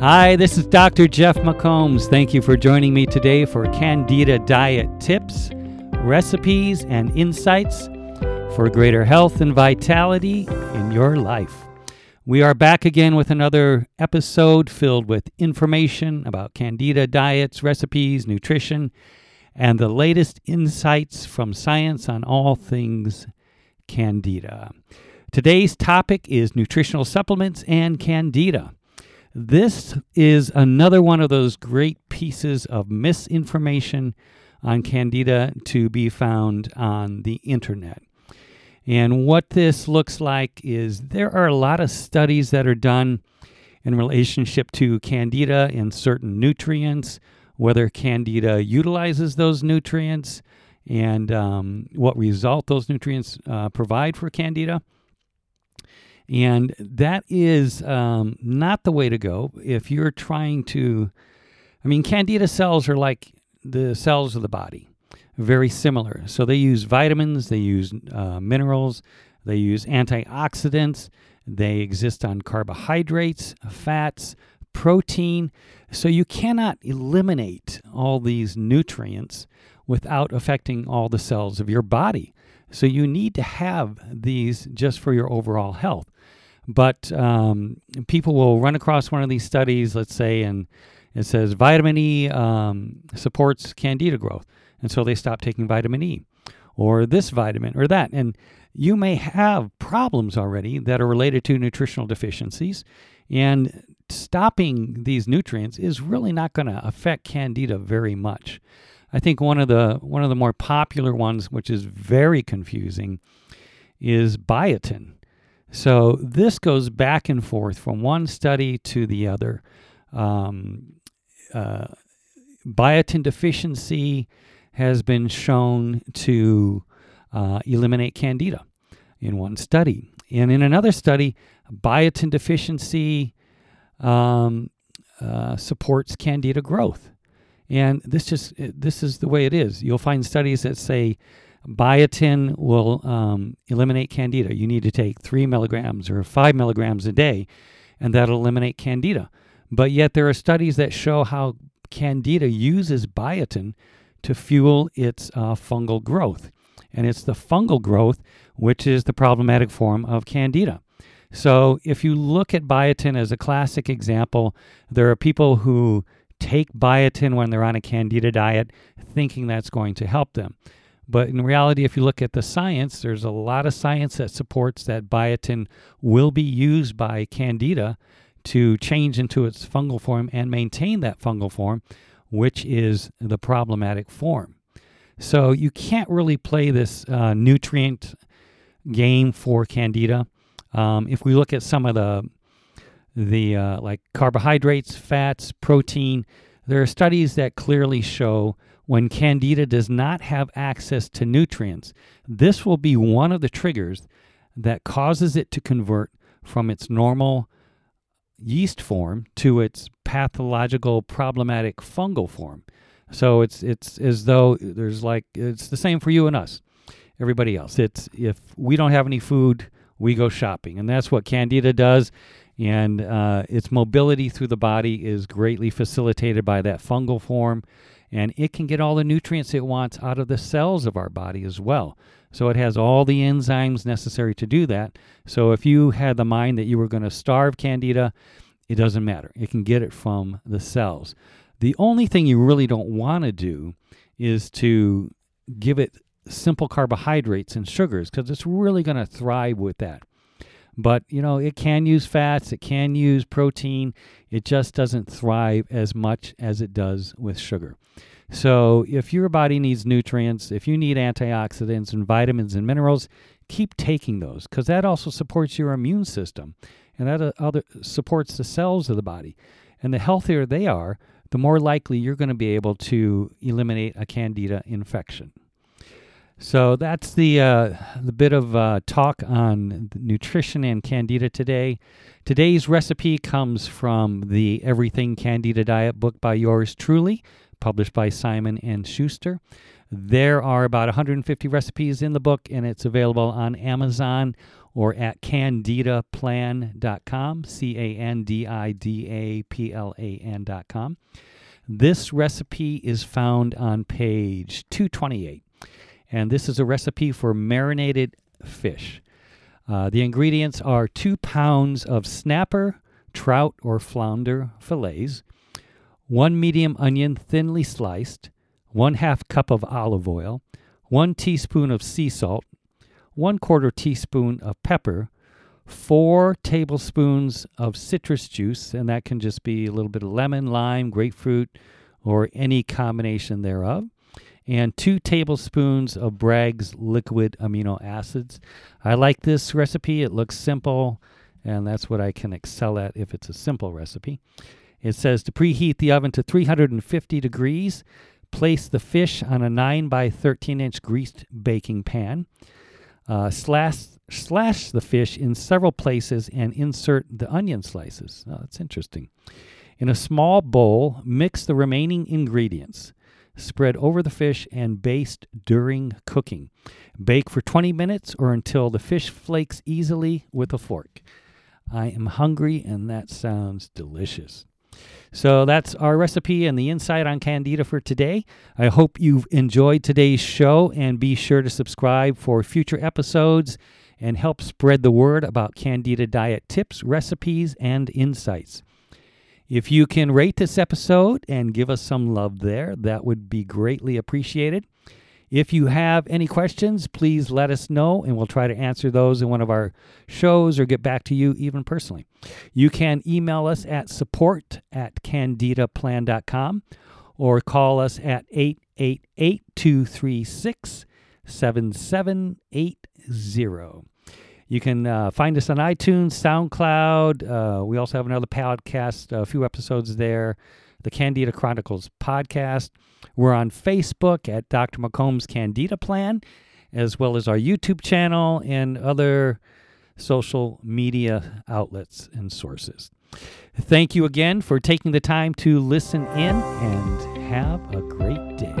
Hi, this is Dr. Jeff McCombs. Thank you for joining me today for Candida diet tips, recipes, and insights for greater health and vitality in your life. We are back again with another episode filled with information about Candida diets, recipes, nutrition, and the latest insights from science on all things Candida. Today's topic is nutritional supplements and Candida. This is another one of those great pieces of misinformation on Candida to be found on the internet. And what this looks like is there are a lot of studies that are done in relationship to Candida and certain nutrients, whether Candida utilizes those nutrients and um, what result those nutrients uh, provide for Candida. And that is um, not the way to go if you're trying to. I mean, candida cells are like the cells of the body, very similar. So they use vitamins, they use uh, minerals, they use antioxidants, they exist on carbohydrates, fats, protein. So you cannot eliminate all these nutrients without affecting all the cells of your body. So you need to have these just for your overall health. But um, people will run across one of these studies, let's say, and it says vitamin E um, supports candida growth. And so they stop taking vitamin E or this vitamin or that. And you may have problems already that are related to nutritional deficiencies. And stopping these nutrients is really not going to affect candida very much. I think one of the one of the more popular ones, which is very confusing, is biotin. So this goes back and forth from one study to the other. Um, uh, biotin deficiency has been shown to uh, eliminate candida in one study. And in another study, biotin deficiency um, uh, supports candida growth. And this just this is the way it is. You'll find studies that say Biotin will um, eliminate candida. You need to take three milligrams or five milligrams a day, and that'll eliminate candida. But yet, there are studies that show how candida uses biotin to fuel its uh, fungal growth. And it's the fungal growth which is the problematic form of candida. So, if you look at biotin as a classic example, there are people who take biotin when they're on a candida diet thinking that's going to help them. But in reality, if you look at the science, there's a lot of science that supports that biotin will be used by candida to change into its fungal form and maintain that fungal form, which is the problematic form. So you can't really play this uh, nutrient game for candida. Um, if we look at some of the the uh, like carbohydrates, fats, protein, there are studies that clearly show when Candida does not have access to nutrients. This will be one of the triggers that causes it to convert from its normal yeast form to its pathological problematic fungal form. So it's it's as though there's like it's the same for you and us. Everybody else. It's if we don't have any food, we go shopping. And that's what Candida does. And uh, its mobility through the body is greatly facilitated by that fungal form and it can get all the nutrients it wants out of the cells of our body as well. So it has all the enzymes necessary to do that. So if you had the mind that you were going to starve candida, it doesn't matter. It can get it from the cells. The only thing you really don't want to do is to give it simple carbohydrates and sugars because it's really going to thrive with that. But, you know, it can use fats, it can use protein. It just doesn't thrive as much as it does with sugar. So, if your body needs nutrients, if you need antioxidants and vitamins and minerals, keep taking those because that also supports your immune system and that uh, other supports the cells of the body. And the healthier they are, the more likely you're going to be able to eliminate a candida infection. So that's the uh, the bit of uh, talk on nutrition and candida today. Today's recipe comes from the Everything Candida Diet book by yours truly, published by Simon and Schuster. There are about 150 recipes in the book, and it's available on Amazon or at candidaplan.com, C A N D I D A P L A N.com. This recipe is found on page 228, and this is a recipe for marinated fish. Uh, the ingredients are two pounds of snapper, trout, or flounder fillets, one medium onion thinly sliced, one half cup of olive oil, one teaspoon of sea salt, one quarter teaspoon of pepper, four tablespoons of citrus juice, and that can just be a little bit of lemon, lime, grapefruit, or any combination thereof, and two tablespoons of Bragg's liquid amino acids. I like this recipe, it looks simple, and that's what I can excel at if it's a simple recipe. It says to preheat the oven to 350 degrees. Place the fish on a 9 by 13 inch greased baking pan. Uh, slash, slash the fish in several places and insert the onion slices. Oh, that's interesting. In a small bowl, mix the remaining ingredients. Spread over the fish and baste during cooking. Bake for 20 minutes or until the fish flakes easily with a fork. I am hungry and that sounds delicious. So that's our recipe and the insight on Candida for today. I hope you've enjoyed today's show and be sure to subscribe for future episodes and help spread the word about Candida diet tips, recipes, and insights. If you can rate this episode and give us some love there, that would be greatly appreciated. If you have any questions, please let us know and we'll try to answer those in one of our shows or get back to you even personally. You can email us at support at candidaplan.com or call us at 888 236 7780. You can uh, find us on iTunes, SoundCloud. Uh, we also have another podcast, a few episodes there, the Candida Chronicles podcast. We're on Facebook at Dr. McCombs Candida Plan, as well as our YouTube channel and other social media outlets and sources. Thank you again for taking the time to listen in and have a great day.